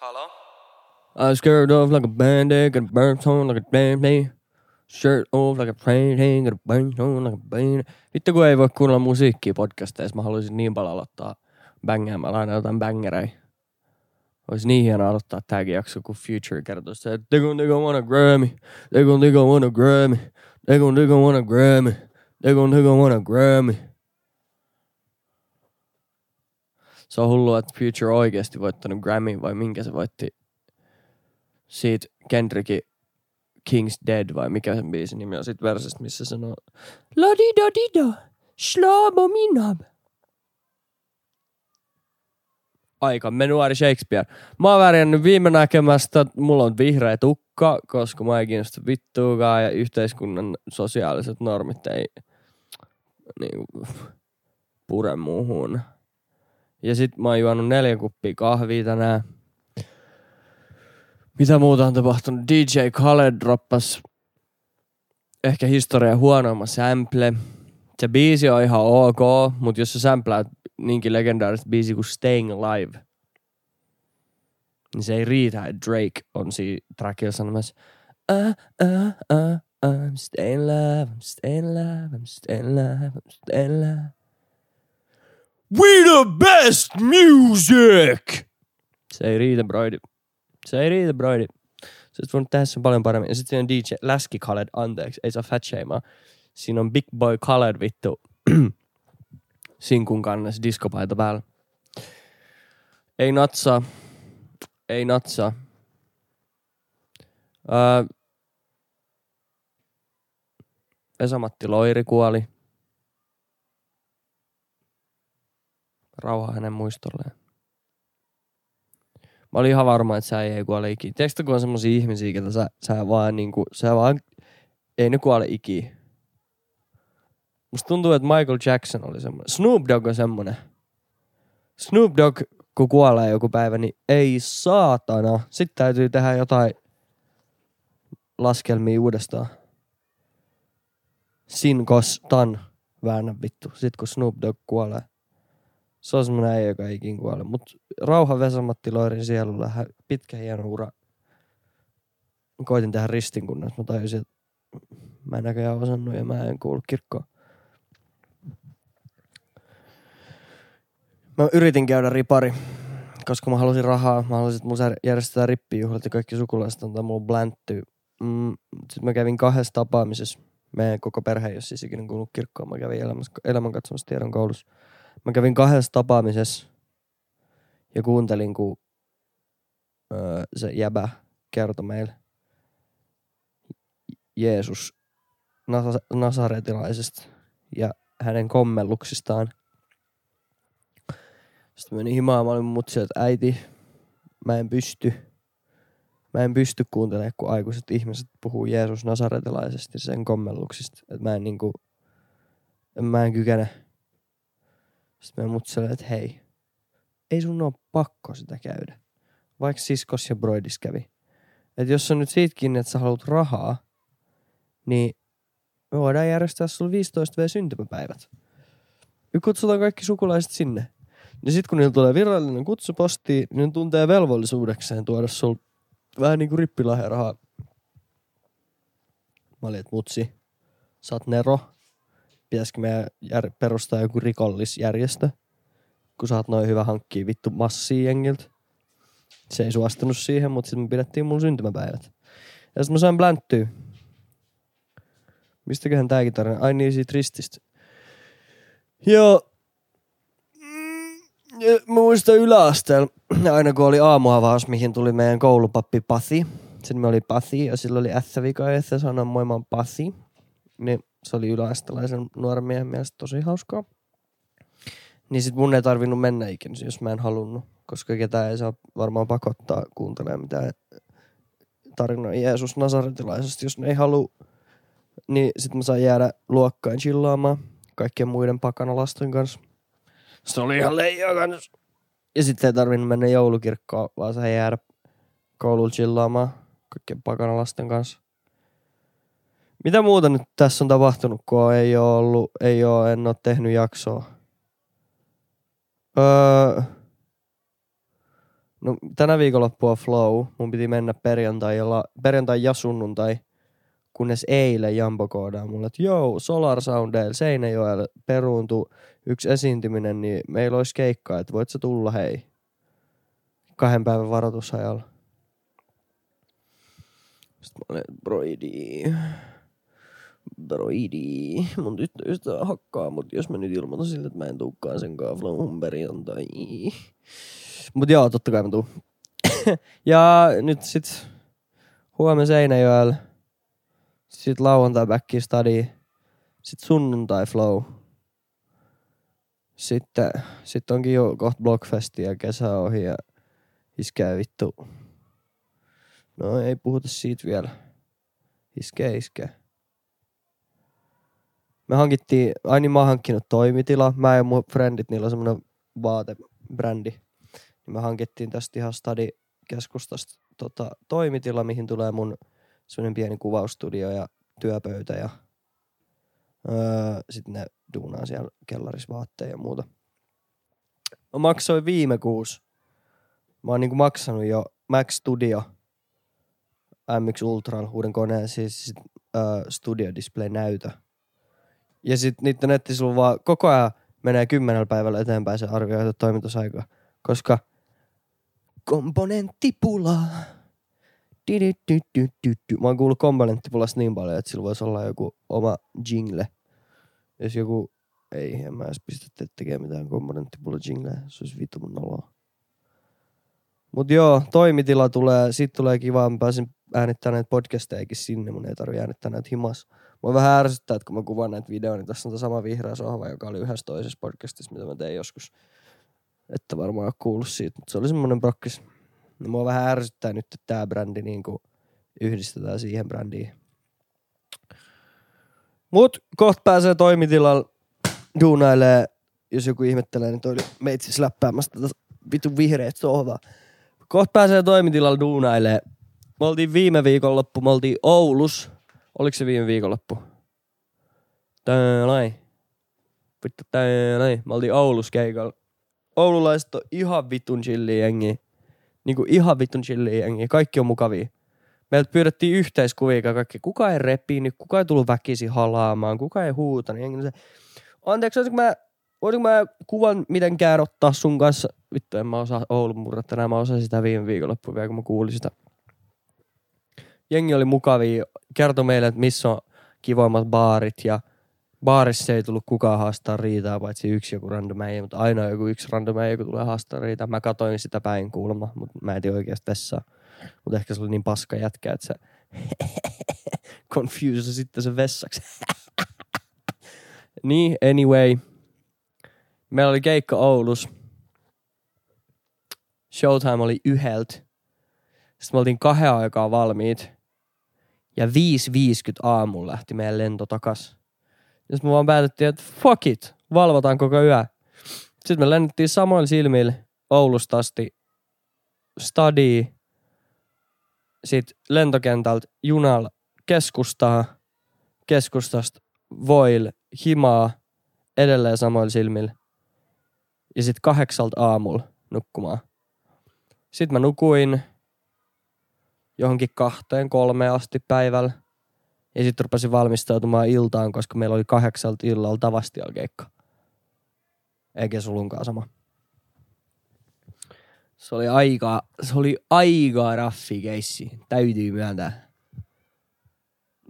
Hello? I scared off like a band-aid, got a burnt on like a damn day. Shirt off like a train, hang, got a burnt on like a band. Vittu kun ei voi kuunnella musiikkia podcasteissa, mä haluaisin niin paljon aloittaa bängäämällä aina jotain bängerei. Olisi niin hienoa aloittaa tääkin jakso, kun Future kertoisi että they gon' they gon' want a Grammy, they gon' they gon' want a Grammy, they gon' they gon' want a Grammy, they gon' they gon' want a Grammy. Se on hullua, että Future oikeasti voittanut Grammy vai minkä se voitti siitä Kendrickin King's Dead vai mikä sen biisin nimi on siitä versistä, missä sanoo Ladidadida, slabominab. Aika menuari Shakespeare. Mä oon värjännyt viime näkemästä, mulla on vihreä tukka, koska mä ei kiinnosta vittuukaan ja yhteiskunnan sosiaaliset normit ei niin, pure muuhun. Ja sit mä oon juonut neljä kuppia kahvia tänään. Mitä muuta on tapahtunut? DJ Khaled droppas ehkä historian huonoimman sample. Se biisi on ihan ok, mutta jos sä sampleat niinkin legendaarista biisi kuin Staying Alive, niin se ei riitä, että Drake on siinä trackilla sanomassa uh, uh, uh, I'm staying alive, I'm staying alive, I'm staying alive, I'm staying alive. We the best music! Se ei riitä, broidi. Se ei riitä, broidi. Se olisi voinut tehdä sen paljon paremmin. Ja sitten on DJ Läski Khaled, anteeksi, ei saa fat shamaa. Siinä on Big Boy Khaled vittu sinkun kannessa diskopaita päällä. Ei natsaa. Ei natsaa. Öö, Esa-Matti Loiri kuoli. Rauha hänen muistolleen. Mä olin ihan varma, että sä ei kuole ikinä. Tiedätkö, kun on semmosia ihmisiä, ketä sä, sä vaan niinku, sä vaan, ei ne kuole ikinä. Musta tuntuu, että Michael Jackson oli semmoinen. Snoop Dogg on semmoinen. Snoop Dogg, kun kuolee joku päivä, niin ei saatana. Sitten täytyy tehdä jotain laskelmia uudestaan. Sin kos tan väännä vittu. Sitten kun Snoop Dogg kuolee. Se on semmoinen äijä, joka ei ikin kuole. Mut rauha Vesamatti Loirin sielulla. Pitkä hieno ura. Koitin tehdä ristin kunnes mä tajusin, että mä en näköjään osannut ja mä en kuulu kirkkoon. Mä yritin käydä ripari, koska mä halusin rahaa. Mä halusin, että mulla järjestetään rippijuhlat ja kaikki sukulaiset antaa mulle blänttyä. Mm, Sitten mä kävin kahdessa tapaamisessa. Meidän koko perhe ei ole siis ikinä kuullut kirkkoon. Mä kävin elämän katsomassa tiedon koulussa. Mä kävin kahdessa tapaamisessa ja kuuntelin, kun öö, se jäbä kertoi meille Jeesus Nas- Nasaretilaisesta ja hänen kommelluksistaan. Sitten menin himaan, mä olin mutsi, että äiti, mä en pysty. Mä en pysty kuuntelemaan, kun aikuiset ihmiset puhuu Jeesus Nasaretilaisesti sen kommelluksista. Että mä en niinku, mä en kykene. Sitten mä mutselen, että hei, ei sun oo pakko sitä käydä. Vaikka siskos ja broidis kävi. Että jos on nyt siitäkin, että sä haluat rahaa, niin me voidaan järjestää sulle 15 V syntymäpäivät. Kutsutaan kaikki sukulaiset sinne. Ja sit kun niillä tulee virallinen kutsu postiin, niin ne tuntee velvollisuudekseen tuoda sul vähän niinku rippilahjarahaa. Mä olin, että mutsi, sä oot Nero. Pitäisikö meidän jär- perustaa joku rikollisjärjestö? Kun sä oot noin hyvä hankkia vittu massia jengiltä. Se ei suostunut siihen, mutta sitten me pidettiin mun syntymäpäivät. Ja sitten mä sain blänttyä. Mistäköhän tääkin tarina? Ai niin, siitä rististä. Joo. Mm, Mä muistan yläasteella, aina kun oli aamuavaus, mihin tuli meidän koulupappi Pasi. Sen nimi oli Pasi ja sillä oli S-vika ja se sanoi moi mä oon Pasi. Niin se oli yläastelaisen nuoren miehen mielestä tosi hauskaa. Niin sit mun ei tarvinnut mennä ikinä, jos mä en halunnut. Koska ketään ei saa varmaan pakottaa kuuntelemaan mitään tarinoja Jeesus Nasaretilaisesta, jos ne ei halua niin sit mä sain jäädä luokkaan chillaamaan kaikkien muiden pakanalasten kanssa. Se oli ihan leijaa kanssa. Ja sitten ei tarvinnut mennä joulukirkkoon, vaan sai jäädä koululla chillaamaan kaikkien pakanalasten kanssa. Mitä muuta nyt tässä on tapahtunut, kun ei oo ollut, ei oo, en oo tehnyt jaksoa. Öö, No tänä viikonloppua flow. Mun piti mennä perjantai ja, la, perjantai ja sunnuntai. Kunnes eilen Jambo koodaa mulle, että joo, Solar Soundale Seinäjoella peruuntui yksi esiintyminen, niin meillä olisi keikkaa, että voit sä tulla hei. Kahden päivän varoitusajalla. Sitten mä olin, broidi. Broidi. Mun tyttöystävä hakkaa, mutta jos mä nyt ilmoitan sille, että mä en tuukkaan sen flowhun perjantai. Mut joo, totta kai mä tuun. ja nyt sit huomenna Seinäjoella. Sit lauantai back study. Sit sunnuntai flow. Sitten sit onkin jo kohta Blockfesti ja kesä ohi ja iskee vittu. No ei puhuta siitä vielä. Iskee, iskee. Me hankittiin, aini mä oon hankkinut toimitila. Mä ja mun friendit, niillä on semmonen vaatebrändi. Niin me hankittiin tästä ihan stadi keskustasta tota, toimitila, mihin tulee mun semmonen pieni kuvaustudio ja työpöytä ja öö, sitten ne duunaa siellä kellarissa vaatteja ja muuta. Mä maksoin viime kuussa. Mä oon niinku maksanut jo Max Studio MX Ultran uuden koneen, siis öö, Studio Display näytö. Ja sit niiden nettisivuilla vaan koko ajan menee kymmenellä päivällä eteenpäin se arvioitu toimitusaika. Koska komponenttipula. Mä oon kuullut komponenttipulasta niin paljon, että sillä voisi olla joku oma jingle. Jos joku, ei, en mä edes pistä tekemään mitään komponenttipula jingleä. Se olisi vittu mun noloa. Mut joo, toimitila tulee, sit tulee kiva, mä pääsin äänittämään näitä podcastejakin sinne, mun ei tarvi äänittää näitä himas. Mua vähän ärsyttää, että kun mä kuvaan näitä videoita, niin tässä on sama vihreä sohva, joka oli yhdessä toisessa podcastissa, mitä mä tein joskus. Että varmaan ole kuullut siitä, mutta se oli semmonen brokkis. No, mua vähän ärsyttää nyt, että tää brändi niin kuin yhdistetään siihen brändiin. Mut kohta pääsee toimitilalla duunailee, jos joku ihmettelee, niin toi oli meitsis läppäämässä tätä vitun vihreät sohvaa. Kohta pääsee toimitilalla duunailee. Me oltiin viime viikonloppu, me oltiin Oulus. Oliko se viime viikonloppu? Tää Vittu tää Me oltiin Oulus keikalla. Oululaiset on ihan vitun chilli jengi. Niinku ihan vitun chilli jengi. Kaikki on mukavia. Meiltä pyydettiin yhteiskuvia kaikki. Kuka ei repinyt, kuka ei tullut väkisi halaamaan, kuka ei huutanut. Jengi se, anteeksi, olisiko mä, olisiko mä kuvan mitenkään ottaa sun kanssa? Vittu, en mä osaa Oulun murretta. Mä osasin sitä viime viikonloppua vielä, kun mä kuulin sitä. Jengi oli mukavia. Kertoi meille, että missä on kivoimmat baarit ja baarissa ei tullut kukaan haastaa riitaa, paitsi yksi joku random ei, mutta aina joku yksi random ei, joku tulee haastaa riitaa. Mä katoin sitä päin kuulemma, mutta mä en tiedä oikeasti tässä. Mutta ehkä se oli niin paska jätkä, että se confuse sitten se vessaksi. niin, anyway. Meillä oli keikka Oulus. Showtime oli yhdeltä. Sitten me oltiin kahden aikaa valmiit. Ja 5.50 aamulla lähti meidän lento takas. Ja sitten me vaan päätettiin, että fuck it, valvotaan koko yö. Sitten me lennettiin samoilla silmillä Oulusta asti study, sitten lentokentältä junalla keskustaa, keskustasta Voil, himaa, edelleen samoilla silmillä. Ja sitten kahdeksalta aamulla nukkumaan. Sitten mä nukuin johonkin kahteen, kolmeen asti päivällä. Ja sitten rupesin valmistautumaan iltaan, koska meillä oli kahdeksalta illalla Tavastial keikka. Eikä sulunkaan sama. Se oli aika, se oli aika raffi keissi, täytyy myöntää.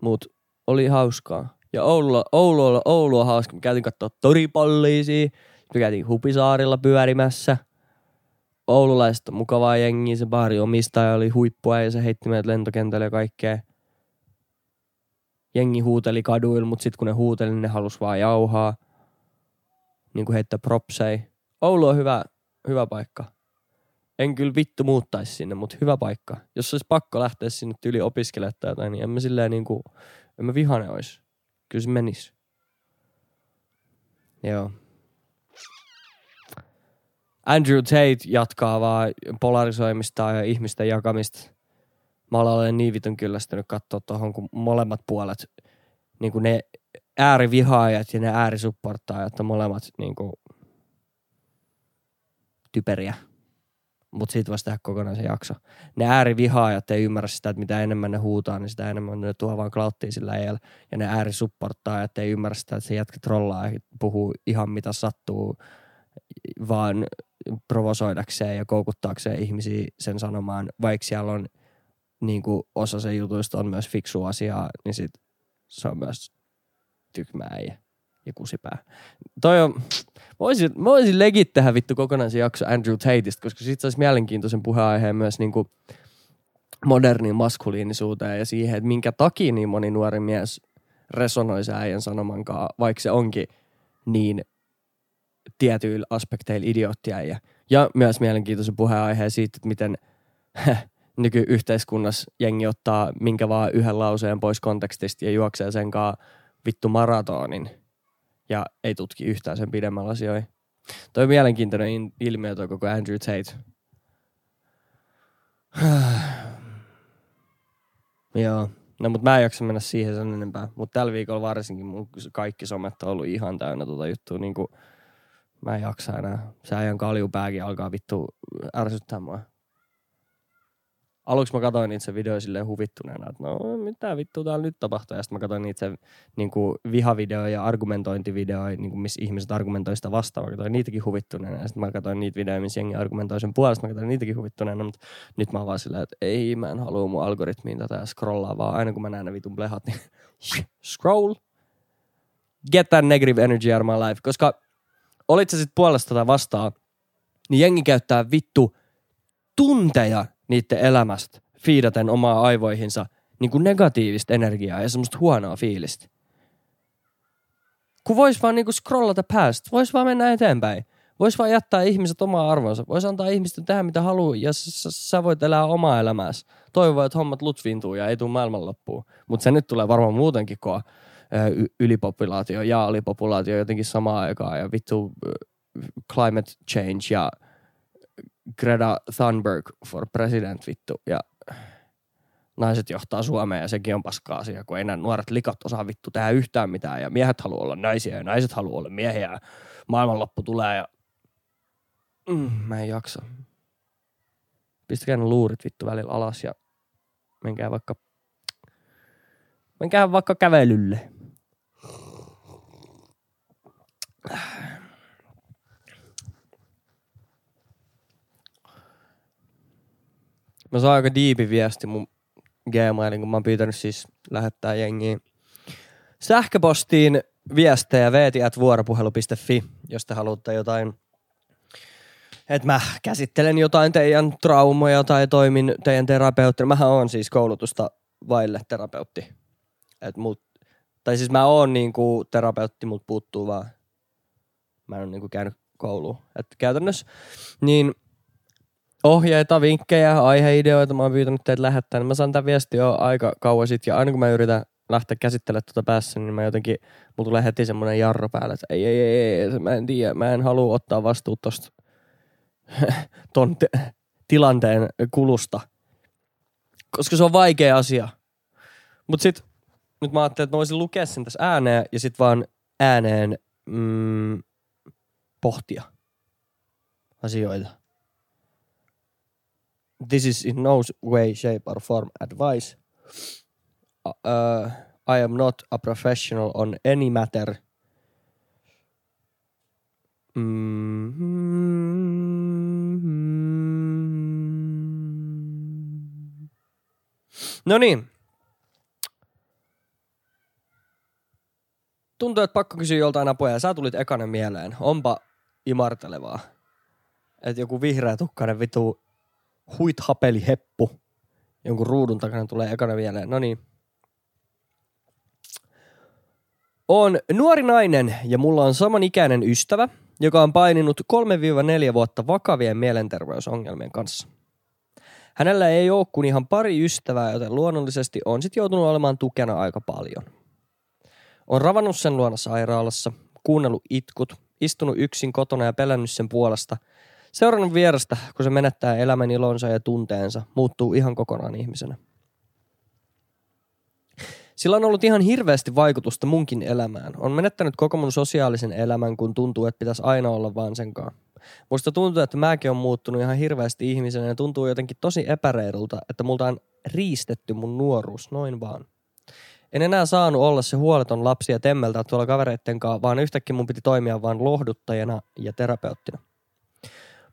Mut oli hauskaa. Ja Oulu, Oulu, Oulu, on hauska. Me käytiin katsoa toripalliisia. Me käytiin Hupisaarilla pyörimässä. Oululaiset on mukavaa jengiä. Se baari omistaja oli huippua ja se heitti meidät lentokentälle ja kaikkea jengi huuteli kaduilla, mutta sitten kun ne huuteli, niin ne halus vaan jauhaa. Niin kuin heittää propsei. Oulu on hyvä, hyvä paikka. En kyllä vittu muuttaisi sinne, mutta hyvä paikka. Jos olisi pakko lähteä sinne yli opiskelemaan tai jotain, niin en mä silleen niin kuin, en mä vihane olisi. Kyllä se menisi. Joo. Andrew Tate jatkaa vaan polarisoimista ja ihmisten jakamista mä olen niin vitun kyllästynyt katsoa tuohon, kun molemmat puolet, niin kuin ne äärivihaajat ja ne äärisupporttaajat on molemmat niin kuin typeriä. mutta siitä voisi tehdä kokonaisen jakso. Ne äärivihaajat ei ymmärrä sitä, että mitä enemmän ne huutaa, niin sitä enemmän ne tuo vaan klauttia sillä ei Ja ne äärisupporttaajat ei ymmärrä sitä, että se jätkä trollaa ja puhuu ihan mitä sattuu, vaan provosoidakseen ja koukuttaakseen ihmisiä sen sanomaan, vaikka siellä on niin kuin osa sen jutuista on myös fiksu asiaa, niin sit se on myös tykmää ja, ja kusipää. Toi on, mä voisin, mä voisin legit tehdä vittu kokonaisen jakso Andrew Tateista, koska siitä saisi mielenkiintoisen puheenaiheen myös niin kuin moderniin maskuliinisuuteen ja siihen, että minkä takia niin moni nuori mies resonoi se äijän sanomankaan, vaikka se onkin niin tietyillä aspekteilla idioottia. Ja, ja myös mielenkiintoisen puheenaiheen siitä, että miten nykyyhteiskunnassa jengi ottaa minkä vaan yhden lauseen pois kontekstista ja juoksee sen kanssa vittu maratonin ja ei tutki yhtään sen pidemmällä asioihin. Toi mielenkiintoinen ilmiö toi koko Andrew Tate. Joo. No mut mä en jaksa mennä siihen sen enempää. Mut tällä viikolla varsinkin mun kaikki somet on ollut ihan täynnä tota juttua. Niinku, mä en jaksa enää. Se ajan kaljupääkin alkaa vittu ärsyttää mua aluksi mä katsoin niitä se video silleen huvittuneena, että no mitä vittu täällä nyt tapahtuu. Ja sitten mä katsoin niitä se niin kuin vihavideo ja argumentointivideo, niin missä ihmiset argumentoi sitä vastaan. Mä katsoin niitäkin huvittuneena. Ja sitten mä katsoin niitä videoita, missä jengi argumentoi sen puolesta. Mä katsoin niitäkin huvittuneena. Mutta nyt mä oon vaan silleen, että ei mä en halua mun algoritmiin tätä ja scrollaa, vaan aina kun mä näen ne vitun blehat, niin scroll. Get that negative energy out of my life. Koska olit sä sit puolesta tai vastaan, niin jengi käyttää vittu tunteja niiden elämästä fiidaten omaa aivoihinsa niin kuin negatiivista energiaa ja semmoista huonoa fiilistä. Kun vois vaan niinku scrollata past, vois vaan mennä eteenpäin. Vois vaan jättää ihmiset omaa arvonsa. Vois antaa ihmisten tehdä mitä haluaa ja sä, sä voit elää omaa elämääsi. Toivoo, että hommat lutviintuu ja ei tule maailmanloppuun. Mutta se nyt tulee varmaan muutenkin, kun ylipopulaatio ja alipopulaatio jotenkin samaan aikaan ja vittu climate change ja Greta Thunberg for president vittu ja naiset johtaa Suomeen ja sekin on paska asia, kun ei nämä nuoret likat osaa vittu tehdä yhtään mitään ja miehet haluaa olla naisia ja naiset haluaa olla miehiä ja maailmanloppu tulee ja mm, mä en jaksa. Pistäkää ne luurit vittu välillä alas ja menkää vaikka menkää vaikka kävelylle. Mä saan aika diipi viesti mun Gmailin, kun mä oon pyytänyt siis lähettää jengiin sähköpostiin viestejä veeti.vuoropuhelu.fi, jos te haluatte jotain että mä käsittelen jotain teidän traumoja tai toimin teidän terapeuttina. Mähän on siis koulutusta vaille terapeutti. Et mut, tai siis mä oon niinku terapeutti, mut puuttuu vaan. Mä en ole niinku käynyt kouluun. Et käytännössä. Niin ohjeita, vinkkejä, aiheideoita mä oon pyytänyt teitä lähettää, niin mä saan tämän viesti jo aika kauan sitten. Ja aina kun mä yritän lähteä käsittelemään tuota päässä, niin mä jotenkin, mulla tulee heti semmoinen jarro päälle, että ei, ei, ei, ei mä en tiedä, mä en halua ottaa vastuuta tosta ton te- tilanteen kulusta. Koska se on vaikea asia. Mut sit, nyt mä ajattelin, että mä voisin lukea sen tässä ääneen ja sit vaan ääneen mm, pohtia asioita. This is in no way, shape or form advice. Uh, uh, I am not a professional on any matter. Mm-hmm. No niin. Tuntuu, että pakko kysyä joltain apuja. Sä tulit ekanen mieleen. Onpa imartelevaa. Että joku vihreä tukkainen vitu huithapeli heppu jonkun ruudun takana tulee ekana mieleen. No niin. On nuori nainen ja mulla on samanikäinen ystävä, joka on paininut 3-4 vuotta vakavien mielenterveysongelmien kanssa. Hänellä ei ole kuin ihan pari ystävää, joten luonnollisesti on sit joutunut olemaan tukena aika paljon. On ravannut sen luona sairaalassa, kuunnellut itkut, istunut yksin kotona ja pelännyt sen puolesta – Seurannut vierasta, kun se menettää elämän ilonsa ja tunteensa, muuttuu ihan kokonaan ihmisenä. Sillä on ollut ihan hirveästi vaikutusta munkin elämään. On menettänyt koko mun sosiaalisen elämän, kun tuntuu, että pitäisi aina olla vaan senkaan. Musta tuntuu, että mäkin on muuttunut ihan hirveästi ihmisenä ja tuntuu jotenkin tosi epäreilulta, että multa on riistetty mun nuoruus noin vaan. En enää saanut olla se huoleton lapsi ja temmeltä tuolla kavereitten kanssa, vaan yhtäkkiä mun piti toimia vain lohduttajana ja terapeuttina.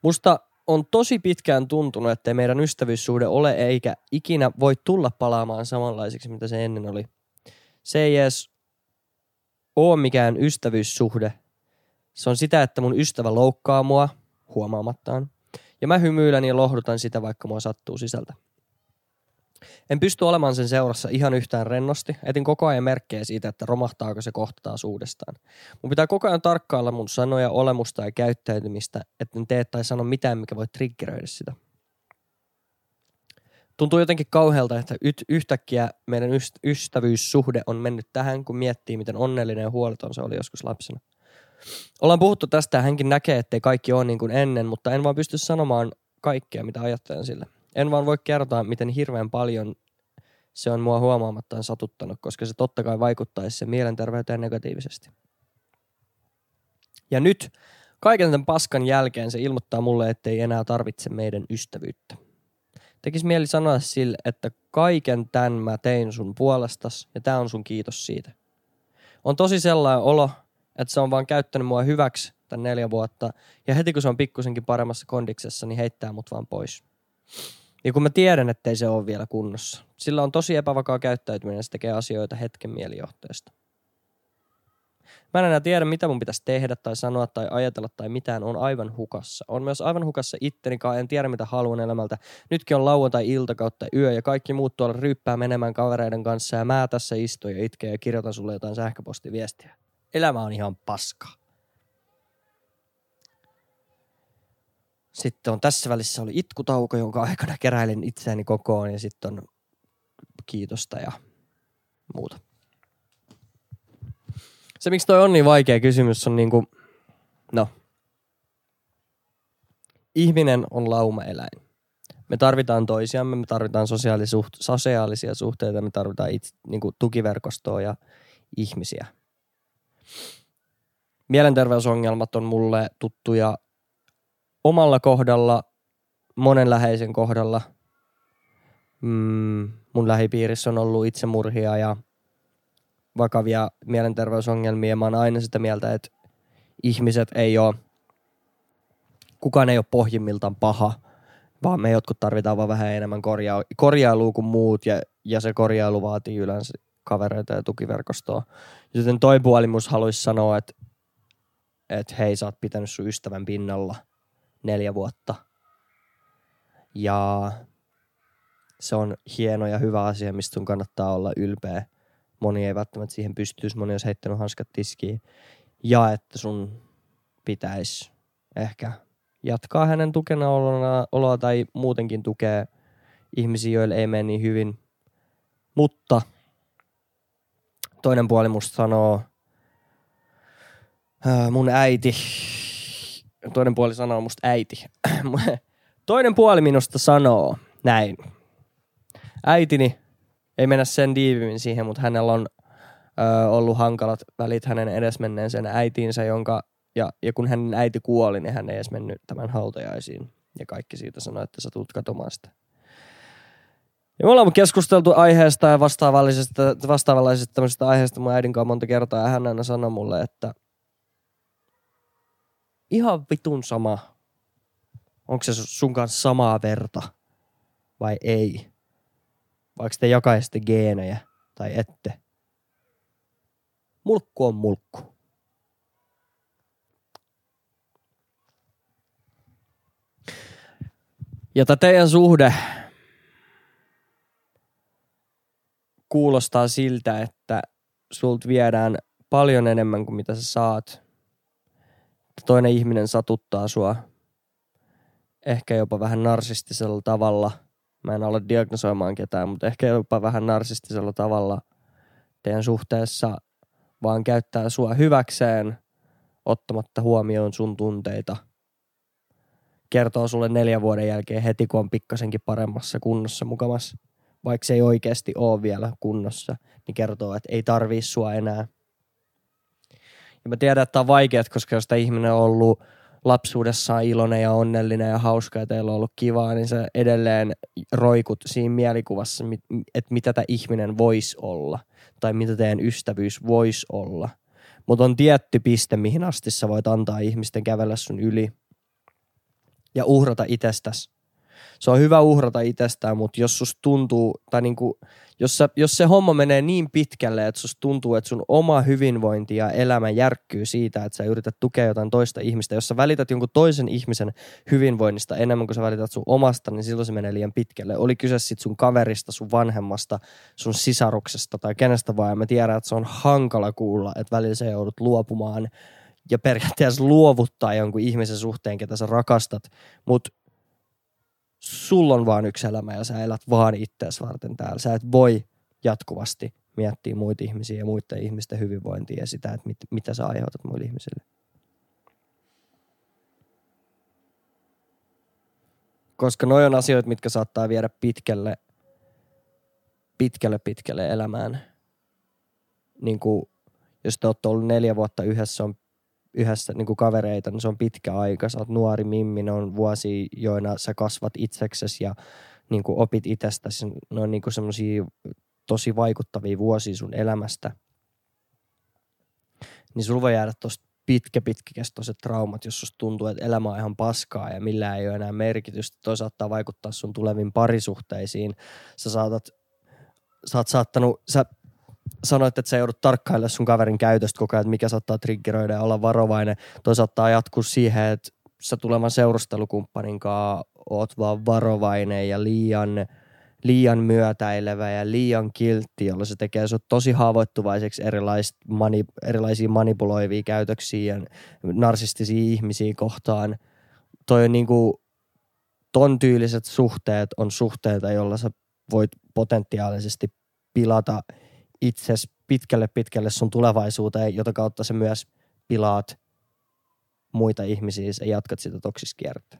Musta on tosi pitkään tuntunut, että meidän ystävyyssuhde ole eikä ikinä voi tulla palaamaan samanlaiseksi, mitä se ennen oli. Se ei edes ole mikään ystävyyssuhde. Se on sitä, että mun ystävä loukkaa mua huomaamattaan. Ja mä hymyilen ja lohdutan sitä, vaikka mua sattuu sisältä. En pysty olemaan sen seurassa ihan yhtään rennosti. Etin koko ajan merkkejä siitä, että romahtaako se kohta taas uudestaan. Mun pitää koko ajan tarkkailla mun sanoja, olemusta ja käyttäytymistä, etten tee tai sano mitään, mikä voi triggeröidä sitä. Tuntuu jotenkin kauhealta, että yhtäkkiä meidän yst- ystävyyssuhde on mennyt tähän, kun miettii, miten onnellinen ja huoleton se oli joskus lapsena. Ollaan puhuttu tästä ja hänkin näkee, ettei kaikki ole niin kuin ennen, mutta en vaan pysty sanomaan kaikkea, mitä ajattelen sille. En vaan voi kertoa, miten hirveän paljon se on mua huomaamattaan satuttanut, koska se totta kai vaikuttaisi sen mielenterveyteen negatiivisesti. Ja nyt, kaiken tämän paskan jälkeen se ilmoittaa mulle, ettei enää tarvitse meidän ystävyyttä. Tekis mieli sanoa sille, että kaiken tämän mä tein sun puolestas ja tää on sun kiitos siitä. On tosi sellainen olo, että se on vaan käyttänyt mua hyväksi tän neljä vuotta ja heti kun se on pikkusenkin paremmassa kondiksessa, niin heittää mut vaan pois. Ja kun mä tiedän, ettei se ole vielä kunnossa. Sillä on tosi epävakaa käyttäytyminen se tekee asioita hetken mielijohteesta. Mä en enää tiedä, mitä mun pitäisi tehdä tai sanoa tai ajatella tai mitään. On aivan hukassa. On myös aivan hukassa ittenikaan. En tiedä, mitä haluan elämältä. Nytkin on lauantai-ilta kautta yö ja kaikki muut tuolla ryyppää menemään kavereiden kanssa ja mä tässä istun ja itken ja kirjoitan sulle jotain sähköpostiviestiä. Elämä on ihan paska. Sitten on tässä välissä oli itkutauko, jonka aikana keräilen itseäni kokoon ja sitten on kiitosta ja muuta. Se, miksi toi on niin vaikea kysymys, on niinku, no, ihminen on laumaeläin. Me tarvitaan toisiamme, me tarvitaan sosiaalisia suhteita, me tarvitaan itse, niinku, tukiverkostoa ja ihmisiä. Mielenterveysongelmat on mulle tuttuja omalla kohdalla, monen läheisen kohdalla. Mm, mun lähipiirissä on ollut itsemurhia ja vakavia mielenterveysongelmia. Mä oon aina sitä mieltä, että ihmiset ei ole, kukaan ei ole pohjimmiltaan paha, vaan me jotkut tarvitaan vaan vähän enemmän korjaa, korjailua kuin muut ja, ja se korjailu vaatii yleensä kavereita ja tukiverkostoa. Joten toi puoli haluaisi sanoa, että, että hei, sä oot pitänyt sun ystävän pinnalla neljä vuotta. Ja se on hieno ja hyvä asia, mistä sun kannattaa olla ylpeä moni ei välttämättä siihen pystyisi, moni olisi heittänyt hanskat tiskiin. Ja että sun pitäisi ehkä jatkaa hänen tukena oloa, tai muutenkin tukea ihmisiä, joille ei mene niin hyvin. Mutta toinen puoli musta sanoo, ää, mun äiti, toinen puoli sanoo musta äiti. toinen puoli minusta sanoo näin. Äitini ei mennä sen diivimmin siihen, mutta hänellä on ö, ollut hankalat välit hänen edesmenneensä äitiinsä, jonka, ja, ja kun hänen äiti kuoli, niin hän ei edes mennyt tämän hautajaisiin. Ja kaikki siitä sanoi, että sä tulet katomaan sitä. Ja me ollaan keskusteltu aiheesta ja vastaavallisesta, vastaavallisesta tämmöisestä aiheesta mun äidin kanssa monta kertaa. Ja hän aina sanoi mulle, että ihan vitun sama. Onko se sun kanssa samaa verta vai ei? vaikka te jakaisitte geenejä tai ette. Mulkku on mulkku. Ja tämä teidän suhde kuulostaa siltä, että sult viedään paljon enemmän kuin mitä sä saat. Toinen ihminen satuttaa sua ehkä jopa vähän narsistisella tavalla – Mä en ole diagnosoimaan ketään, mutta ehkä jopa vähän narsistisella tavalla teidän suhteessa vaan käyttää sua hyväkseen ottamatta huomioon sun tunteita. Kertoo sulle neljän vuoden jälkeen heti, kun on pikkasenkin paremmassa kunnossa mukamassa. Vaikka se ei oikeasti ole vielä kunnossa, niin kertoo, että ei tarvii sua enää. Ja mä tiedän, että tämä on vaikeaa, koska jos tämä ihminen on ollut lapsuudessaan iloinen ja onnellinen ja hauska ja teillä on ollut kivaa, niin sä edelleen roikut siinä mielikuvassa, että mitä tämä ihminen voisi olla tai mitä teidän ystävyys voisi olla. Mutta on tietty piste, mihin asti sä voit antaa ihmisten kävellä sun yli ja uhrata itsestäsi se on hyvä uhrata itsestään, mutta jos sus tuntuu, tai niinku, jos, sä, jos se homma menee niin pitkälle, että sus tuntuu, että sun oma hyvinvointi ja elämä järkkyy siitä, että sä yrität tukea jotain toista ihmistä, jos sä välität jonkun toisen ihmisen hyvinvoinnista enemmän kuin sä välität sun omasta, niin silloin se menee liian pitkälle. Oli kyse sit sun kaverista, sun vanhemmasta, sun sisaruksesta tai kenestä vaan. Mä tiedän, että se on hankala kuulla, että välillä sä joudut luopumaan ja periaatteessa luovuttaa jonkun ihmisen suhteen, ketä sä rakastat. Mutta sulla on vaan yksi elämä ja sä elät vaan itseäsi varten täällä. Sä et voi jatkuvasti miettiä muita ihmisiä ja muiden ihmisten hyvinvointia ja sitä, että mit, mitä sä aiheutat muille ihmisille. Koska noi on asioita, mitkä saattaa viedä pitkälle, pitkälle, pitkälle elämään. Niin kuin, jos te olette ollut neljä vuotta yhdessä, on yhdessä niin kuin kavereita, niin se on pitkä aika. Sä oot nuori mimmi, ne on vuosi, joina sä kasvat itseksesi ja niin kuin opit itsestäsi. Ne on niin kuin semmosia tosi vaikuttavia vuosia sun elämästä. Niin sulla voi jäädä tosta pitkä, pitkäkestoiset traumat, jos susta tuntuu, että elämä on ihan paskaa ja millään ei ole enää merkitystä. Toi saattaa vaikuttaa sun tuleviin parisuhteisiin. Sä saatat, sä oot saattanut, sä sanoit, että sä joudut tarkkailemaan sun kaverin käytöstä koko ajan, että mikä saattaa triggeröidä ja olla varovainen. Toi saattaa jatkuu siihen, että sä tulevan seurustelukumppanin kanssa oot vaan varovainen ja liian, liian myötäilevä ja liian kiltti, jolla se tekee sut tosi haavoittuvaiseksi mani, erilaisiin manipuloivia käytöksiä ja narsistisia ihmisiä kohtaan. Toi on niinku, ton tyyliset suhteet on suhteita, joilla sä voit potentiaalisesti pilata – itses pitkälle pitkälle sun tulevaisuuteen, jota kautta sä myös pilaat muita ihmisiä ja jatkat sitä toksiskierrettä.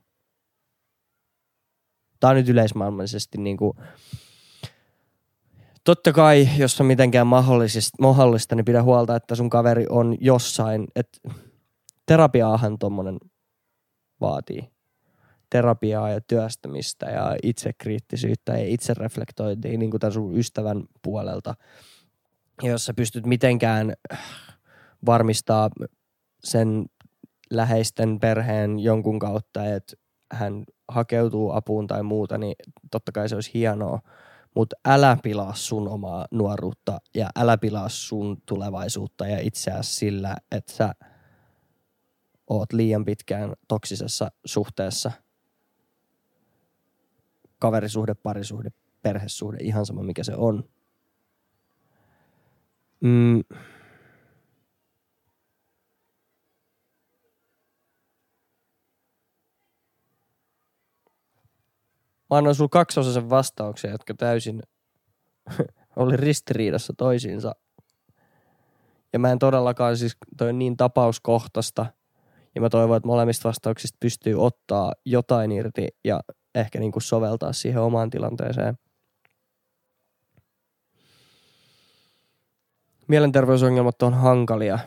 Tämä on nyt yleismaailmallisesti niin kuin, totta kai, jos on mitenkään mahdollista, niin pidä huolta, että sun kaveri on jossain, että terapiaahan tuommoinen vaatii. Terapiaa ja työstämistä ja itsekriittisyyttä ja itsereflektointia niin kuin tämän sun ystävän puolelta – jos sä pystyt mitenkään varmistaa sen läheisten perheen jonkun kautta, että hän hakeutuu apuun tai muuta, niin totta kai se olisi hienoa. Mutta älä pilaa sun omaa nuoruutta ja älä pilaa sun tulevaisuutta ja itseäsi sillä, että sä oot liian pitkään toksisessa suhteessa. Kaverisuhde, parisuhde, perhesuhde, ihan sama mikä se on – Mm. Mä annoin sulla kaksiosaisen vastauksia, jotka täysin oli ristiriidassa toisiinsa. Ja mä en todellakaan siis, toi niin tapauskohtaista. Ja mä toivon, että molemmista vastauksista pystyy ottaa jotain irti ja ehkä niin kuin soveltaa siihen omaan tilanteeseen. Mielenterveysongelmat on hankalia.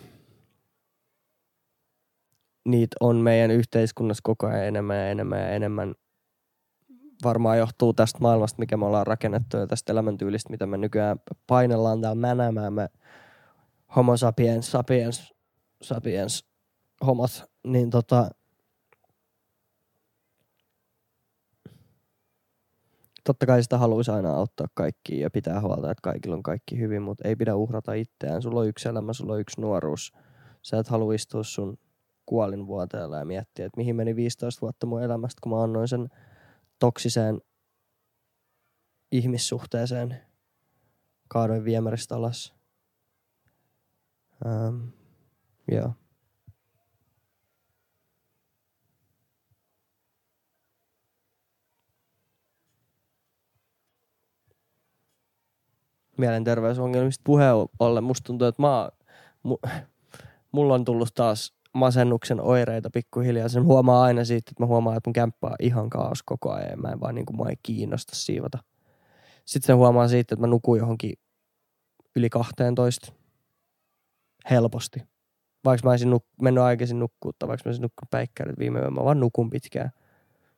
Niitä on meidän yhteiskunnassa koko ajan enemmän ja enemmän ja enemmän. Varmaan johtuu tästä maailmasta, mikä me ollaan rakennettu ja tästä elämäntyylistä, mitä me nykyään painellaan täällä mänämään. Me homo sapiens, sapiens, sapiens homot, niin tota, totta kai sitä haluaisi aina auttaa kaikkia ja pitää huolta, että kaikilla on kaikki hyvin, mutta ei pidä uhrata itseään. Sulla on yksi elämä, sulla on yksi nuoruus. Sä et halua istua sun kuolinvuoteella ja miettiä, että mihin meni 15 vuotta mun elämästä, kun mä annoin sen toksiseen ihmissuhteeseen. Kaadoin viemäristä alas. Ähm, joo. Mielenterveysongelmista puheen ollen. Musta tuntuu, että mä, mu, mulla on tullut taas masennuksen oireita pikkuhiljaa. Sen huomaa aina siitä, että mä huomaan, että mun kämppä on ihan kaos koko ajan. Mä en vaan niin kuin, mua ei kiinnosta siivota. Sitten sen huomaa siitä, että mä nukun johonkin yli 12 helposti. vaikka mä olisin nuk- mennyt aikaisin nukkua, tai vaikka mä olisin nukkunut päikkärit viime yönä, mä vaan nukun pitkään.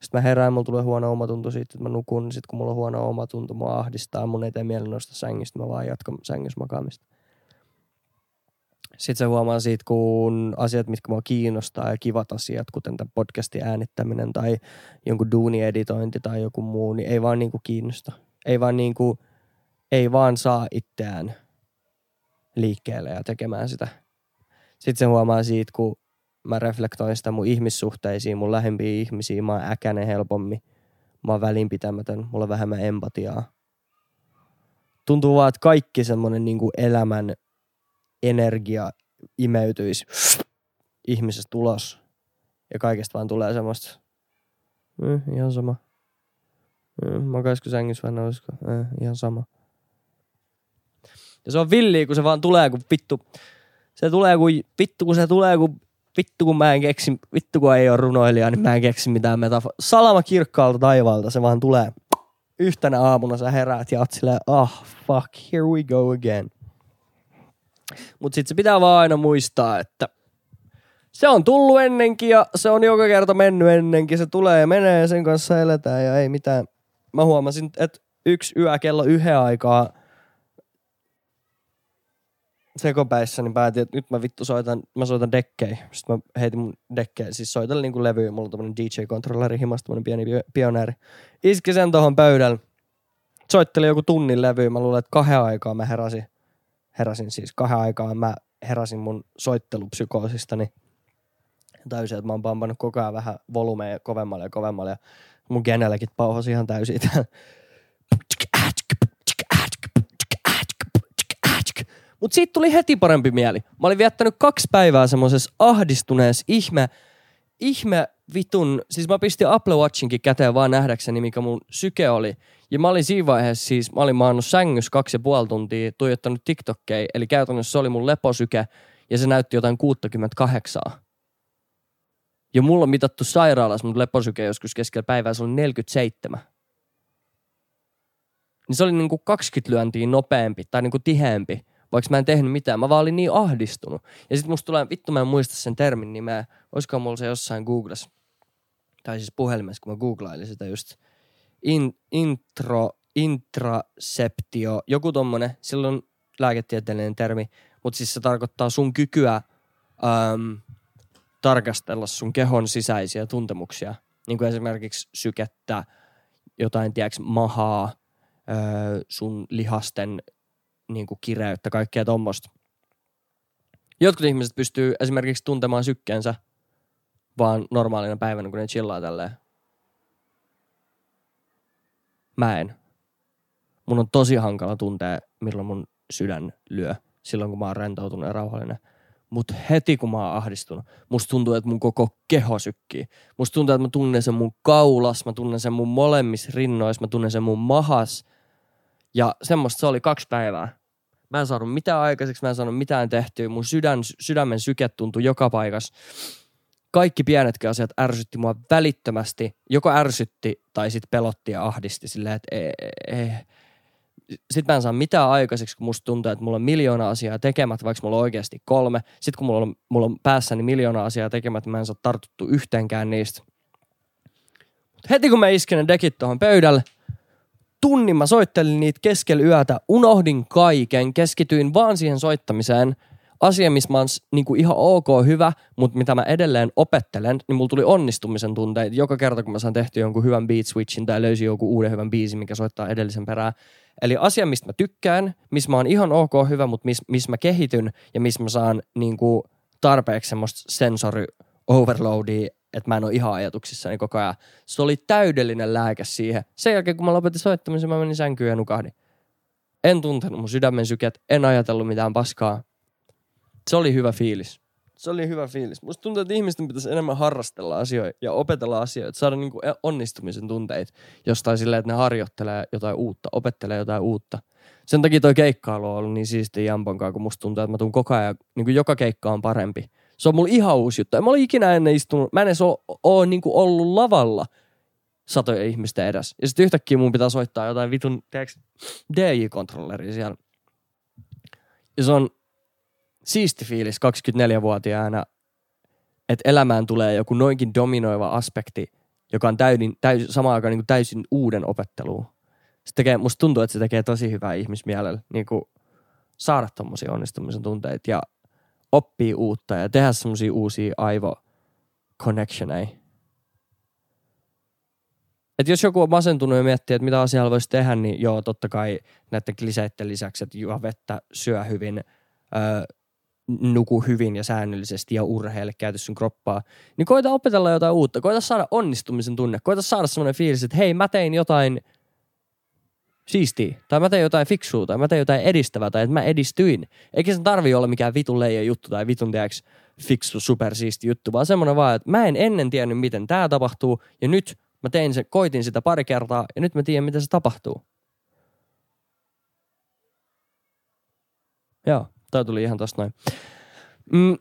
Sitten mä herään, mulla tulee huono omatunto siitä, että mä nukun. Sitten kun mulla on huono omatunto, mua ahdistaa, mun ei tee mieli nostaa sängystä, mä vaan jatkan sängyssä makaamista. Sitten se huomaa siitä, kun asiat, mitkä mua kiinnostaa ja kivat asiat, kuten tämän podcastin äänittäminen tai jonkun duunieditointi tai joku muu, niin ei vaan niinku kiinnosta. Ei vaan, niinku, ei vaan saa itseään liikkeelle ja tekemään sitä. Sitten se huomaa siitä, kun mä reflektoin sitä mun ihmissuhteisiin, mun lähimpiin ihmisiin, mä oon äkänen helpommin. Mä oon välinpitämätön, mulla on vähemmän empatiaa. Tuntuu vaan, että kaikki semmonen niinku elämän energia imeytyisi ihmisestä ulos. Ja kaikesta vaan tulee semmoista, eh, ihan sama. Eh, makaisiko sängyssä vai nousiko? Eh, ihan sama. Ja se on villi, kun se vaan tulee, kun vittu, se tulee, kun vittu, kun se tulee, kun vittu, kun mä en keksi, vittu, kun ei ole runoilija, niin mä en keksi mitään metaforaa. Salama kirkkaalta taivaalta, se vaan tulee. Yhtenä aamuna sä heräät ja oot silleen, ah, fuck, here we go again. Mutta sitten se pitää vaan aina muistaa, että se on tullut ennenkin ja se on joka kerta mennyt ennenkin. Se tulee ja menee ja sen kanssa eletään ja ei mitään. Mä huomasin, että yksi yö kello yhden aikaa sekopäissä, niin päätin, että nyt mä vittu soitan, mä soitan dekkei. Sitten mä heitin mun dekkei, siis soitan niinku levyä, mulla on tämmönen DJ-kontrolleri himasta, tämmönen pieni pioneeri. Iski sen tohon pöydällä. Soitteli joku tunnin levy, mä luulen, että kahden aikaa mä heräsin heräsin siis kahden aikaan. Mä heräsin mun soittelupsykoosistani. Täysin, että mä oon pampannut koko ajan vähän volumea kovemmalle ja kovemmalle. Ja mun genelläkin pauhasi ihan täysin Mutta siitä tuli heti parempi mieli. Mä olin viettänyt kaksi päivää semmoisessa ahdistuneessa ihme, ihme vitun, siis mä pistin Apple Watchinkin käteen vaan nähdäkseni, mikä mun syke oli. Ja mä olin siinä vaiheessa siis, mä olin maannut sängyssä kaksi ja puoli tuntia, tuijottanut TikTokkei, eli käytännössä se oli mun leposyke, ja se näytti jotain 68. Ja mulla on mitattu sairaalassa mun leposyke joskus keskellä päivää, se oli 47. Niin se oli niinku 20 lyöntiä nopeampi tai niinku tiheämpi, vaikka mä en tehnyt mitään. Mä vaan olin niin ahdistunut. Ja sit musta tulee, vittu mä en muista sen termin nimeä, olisiko mulla se jossain Googlessa, tai siis puhelimessa, kun mä googlailin sitä just – in, intro, intraseptio, joku tommonen, silloin lääketieteellinen termi, mutta siis se tarkoittaa sun kykyä äm, tarkastella sun kehon sisäisiä tuntemuksia. Niin kuin esimerkiksi sykettä, jotain, tiedätkö, mahaa, öö, sun lihasten niin kuin kireyttä, kaikkea tommosta. Jotkut ihmiset pystyy esimerkiksi tuntemaan sykkeensä vaan normaalina päivänä, kun ne chillaa tälleen. Mä en. Mun on tosi hankala tuntea, milloin mun sydän lyö silloin, kun mä oon rentoutunut ja rauhallinen. Mutta heti kun mä oon ahdistunut, musta tuntuu, että mun koko keho sykkii. Musta tuntuu, että mä tunnen sen mun kaulas, mä tunnen sen mun molemmissa rinnoissa, mä tunnen sen mun mahas. Ja semmoista se oli kaksi päivää. Mä en saanut mitään aikaiseksi, mä en saanut mitään tehtyä. Mun sydän, sydämen syke tuntui joka paikassa kaikki pienetkin asiat ärsytti mua välittömästi. Joko ärsytti tai sitten pelotti ja ahdisti silleen, että ei, ei. Sitten mä en saa mitään aikaiseksi, kun musta tuntuu, että mulla on miljoona asiaa tekemät, vaikka mulla on oikeasti kolme. Sitten kun mulla on, mulla on päässäni miljoona asiaa tekemät, mä en saa tartuttu yhteenkään niistä. Heti kun mä iskin ne dekit tuohon pöydälle, tunnin mä soittelin niitä keskellä yötä, unohdin kaiken, keskityin vaan siihen soittamiseen – asia, missä mä oon niin kuin ihan ok hyvä, mutta mitä mä edelleen opettelen, niin mulla tuli onnistumisen tunteita joka kerta, kun mä saan tehty jonkun hyvän beat switchin tai löysin joku uuden hyvän biisin, mikä soittaa edellisen perään. Eli asia, mistä mä tykkään, missä mä oon ihan ok hyvä, mutta missä mis mä kehityn ja missä mä saan niin kuin tarpeeksi semmoista sensori overloadia, että mä en ole ihan ajatuksissani koko ajan. Se oli täydellinen lääke siihen. Sen jälkeen, kun mä lopetin soittamisen, mä menin sänkyyn ja nukahdin. En tuntenut mun sydämen syket, en ajatellut mitään paskaa se oli hyvä fiilis. Se oli hyvä fiilis. Musta tuntuu, että ihmisten pitäisi enemmän harrastella asioita ja opetella asioita, saada niinku onnistumisen tunteita jostain silleen, että ne harjoittelee jotain uutta, opettelee jotain uutta. Sen takia toi keikkailu on ollut niin siisti Jamponkaan, kun musta tuntuu, että mä tuun koko ajan, niin kuin joka keikka on parempi. Se on mulla ihan uusi juttu. En mä ole ikinä ennen istunut, mä en edes ole, niin ollut lavalla satoja ihmisten edessä. Ja sitten yhtäkkiä mun pitää soittaa jotain vitun, DJ-kontrolleria siellä. Ja se on siisti fiilis 24-vuotiaana, että elämään tulee joku noinkin dominoiva aspekti, joka on täysin, täysin, samaan aikaan niin täysin uuden opetteluun. Se tekee, musta tuntuu, että se tekee tosi hyvää ihmismielellä niin saada tommosia onnistumisen tunteita ja oppii uutta ja tehdä semmosia uusia aivo connectioneja. Et jos joku on masentunut ja miettii, että mitä asialla voisi tehdä, niin joo, totta kai näiden kliseiden lisäksi, että juo vettä, syö hyvin, öö, nuku hyvin ja säännöllisesti ja urheile, käytä sun kroppaa, niin koita opetella jotain uutta. Koita saada onnistumisen tunne. Koita saada semmoinen fiilis, että hei, mä tein jotain siistiä, tai mä tein jotain fiksua, tai mä tein jotain edistävää, tai että mä edistyin. Eikä sen tarvi olla mikään vitun leija juttu tai vitun tiedäks fiksu, supersiisti juttu, vaan semmoinen vaan, että mä en ennen tiennyt, miten tämä tapahtuu, ja nyt mä tein sen, koitin sitä pari kertaa, ja nyt mä tiedän, miten se tapahtuu. Joo, tää tuli ihan tosta noin. Mm.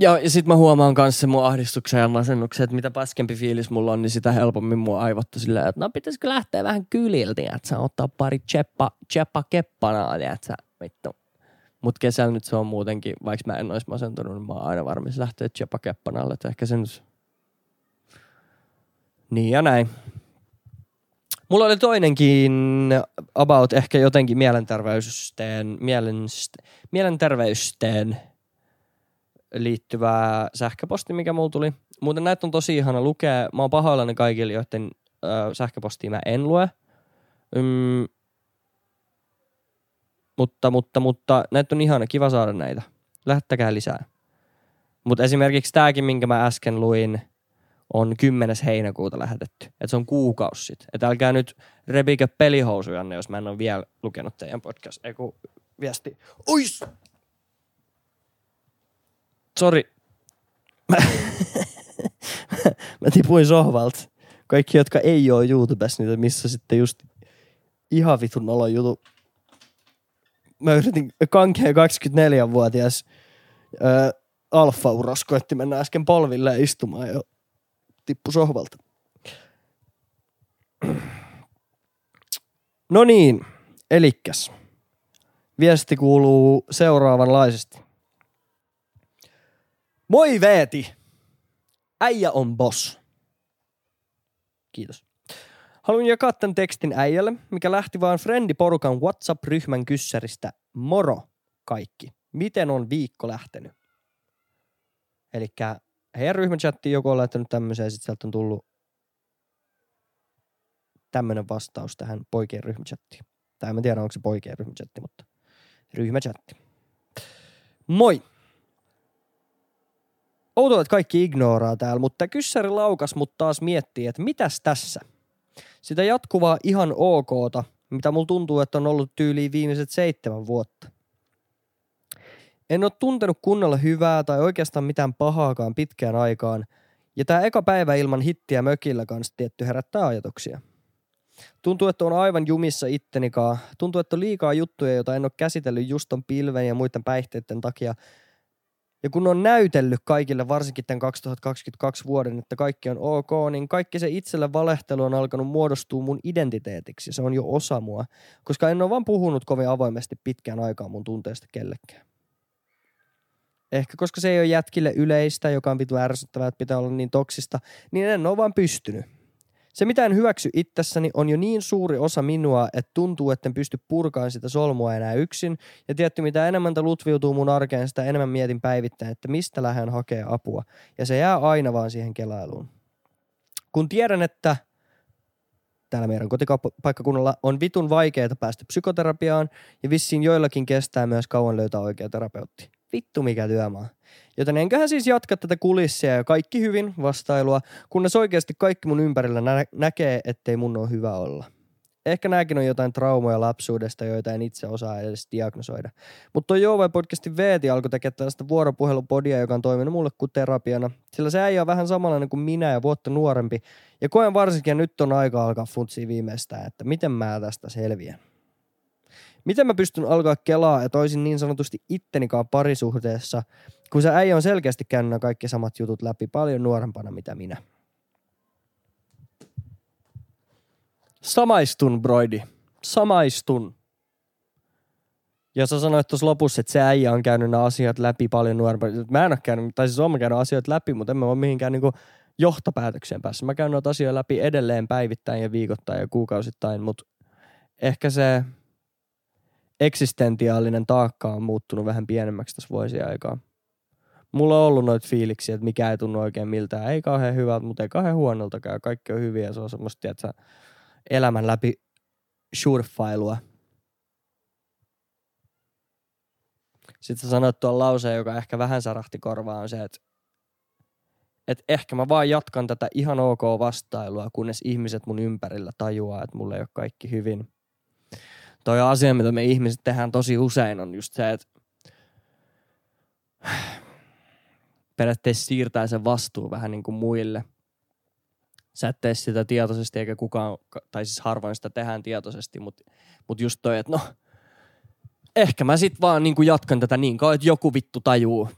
Ja, sit mä huomaan kanssa mun ahdistuksen ja masennuksen, että mitä paskempi fiilis mulla on, niin sitä helpommin mua aivottu silleen, että no pitäisikö lähteä vähän kyliltä, että sä ottaa pari cheppa, cheppa keppanaa, että sä vittu. Mut kesällä nyt se on muutenkin, vaikka mä en ois masentunut, niin mä oon aina varmis lähteä cheppa keppanalle, että ehkä se nyt... Niin ja näin. Mulla oli toinenkin about ehkä jotenkin mielenterveysteen, mielenst, mielenterveysteen liittyvää sähköposti, mikä mulla tuli. Muuten näitä on tosi ihana lukea. Mä oon pahoillani kaikille, joiden ö, sähköpostia mä en lue. Ym, mutta, mutta, mutta näitä on ihana, kiva saada näitä. Lähettäkää lisää. Mutta esimerkiksi tämäkin, minkä mä äsken luin, on 10. heinäkuuta lähetetty. Että se on kuukausi sitten. Että älkää nyt repikö pelihousujanne, jos mä en ole vielä lukenut teidän podcast. Eiku viesti. Ois! Sori. Mä, mä tipuin sohvalta. Kaikki, jotka ei ole YouTubessa, niitä missä sitten just ihan vitun nolon jutu. Mä yritin kankea 24-vuotias ö, alfa-uros koetti mennä äsken polville istumaan ja tippu sohvalta. No niin, elikkäs. Viesti kuuluu seuraavanlaisesti. Moi Veeti! Äijä on boss. Kiitos. Haluan jakaa tämän tekstin äijälle, mikä lähti vaan Friendiporukan WhatsApp-ryhmän kyssäristä. Moro kaikki. Miten on viikko lähtenyt? Eli heidän ryhmächattiin joku on laittanut tämmöisen ja sitten sieltä on tullut tämmöinen vastaus tähän poikien ryhmächattiin. Tai en tiedä, onko se poikien ryhmächatti, mutta ryhmächatti. Moi! Outoa, että kaikki ignoraa täällä, mutta kyssäri laukas mut taas miettii, että mitäs tässä? Sitä jatkuvaa ihan okta, mitä mulla tuntuu, että on ollut tyyliin viimeiset seitsemän vuotta. En ole tuntenut kunnolla hyvää tai oikeastaan mitään pahaakaan pitkään aikaan, ja tämä eka päivä ilman hittiä mökillä kanssa tietty herättää ajatuksia. Tuntuu, että on aivan jumissa ittenikaan. Tuntuu, että on liikaa juttuja, joita en ole käsitellyt just ton pilven ja muiden päihteiden takia. Ja kun on näytellyt kaikille, varsinkin tämän 2022 vuoden, että kaikki on ok, niin kaikki se itselle valehtelu on alkanut muodostua mun identiteetiksi. Se on jo osa mua, koska en ole vaan puhunut kovin avoimesti pitkään aikaa mun tunteesta kellekään. Ehkä koska se ei ole jätkille yleistä, joka on vitu ärsyttävää, että pitää olla niin toksista, niin en ole vaan pystynyt. Se, mitä en hyväksy itsessäni, on jo niin suuri osa minua, että tuntuu, että en pysty purkaan sitä solmua enää yksin. Ja tietty, mitä enemmän tämä lutviutuu mun arkeen, sitä enemmän mietin päivittäin, että mistä lähden hakea apua. Ja se jää aina vaan siihen kelailuun. Kun tiedän, että täällä meidän kotipaikkakunnalla on vitun vaikeaa päästä psykoterapiaan ja vissiin joillakin kestää myös kauan löytää oikea terapeutti. Vittu mikä työmaa. Joten enköhän siis jatka tätä kulissia ja kaikki hyvin vastailua, kunnes oikeasti kaikki mun ympärillä nä- näkee, ettei mun ole hyvä olla. Ehkä nämäkin on jotain traumoja lapsuudesta, joita en itse osaa edes diagnosoida. Mutta tuo Joovai podcastin Veeti alkoi tekemään tällaista vuoropuhelupodia, joka on toiminut mulle kuin terapiana. Sillä se ei ole vähän samanlainen kuin minä ja vuotta nuorempi. Ja koen varsinkin, että nyt on aika alkaa funtsia viimeistään, että miten mä tästä selviän. Miten mä pystyn alkaa kelaa, että olisin niin sanotusti ittenikaan parisuhteessa, kun se äijä on selkeästi käynyt kaikki samat jutut läpi paljon nuorempana mitä minä. Samaistun, broidi. Samaistun. Ja sä sanoit tuossa lopussa, että se äijä on käynyt nämä asiat läpi paljon nuorempana. Mä en ole käynyt, tai siis käynyt asioita läpi, mutta en mä ole mihinkään niinku johtopäätökseen päässä. Mä käyn noita asioita läpi edelleen päivittäin ja viikoittain ja kuukausittain, mutta ehkä se eksistentiaalinen taakka on muuttunut vähän pienemmäksi tässä vuosien aikaa. Mulla on ollut noita fiiliksiä, että mikä ei tunnu oikein miltään. Ei kauhean hyvältä, mutta ei kauhean huonoltakaan. Kaikki on hyviä. Se on semmoista, että elämän läpi surffailua. Sitten sä sanoit tuon lauseen, joka ehkä vähän sarahti korvaan, on se, että, että ehkä mä vaan jatkan tätä ihan ok vastailua, kunnes ihmiset mun ympärillä tajuaa, että mulla ei ole kaikki hyvin. Toi asia, mitä me ihmiset tehdään tosi usein, on just se, että periaatteessa siirtää sen vastuu vähän niin kuin muille. Sä et tee sitä tietoisesti eikä kukaan, tai siis harvoin sitä tehdään tietoisesti, mutta mut just toi, että no, ehkä mä sit vaan niin kuin jatkan tätä niin kauan, että joku vittu tajuu.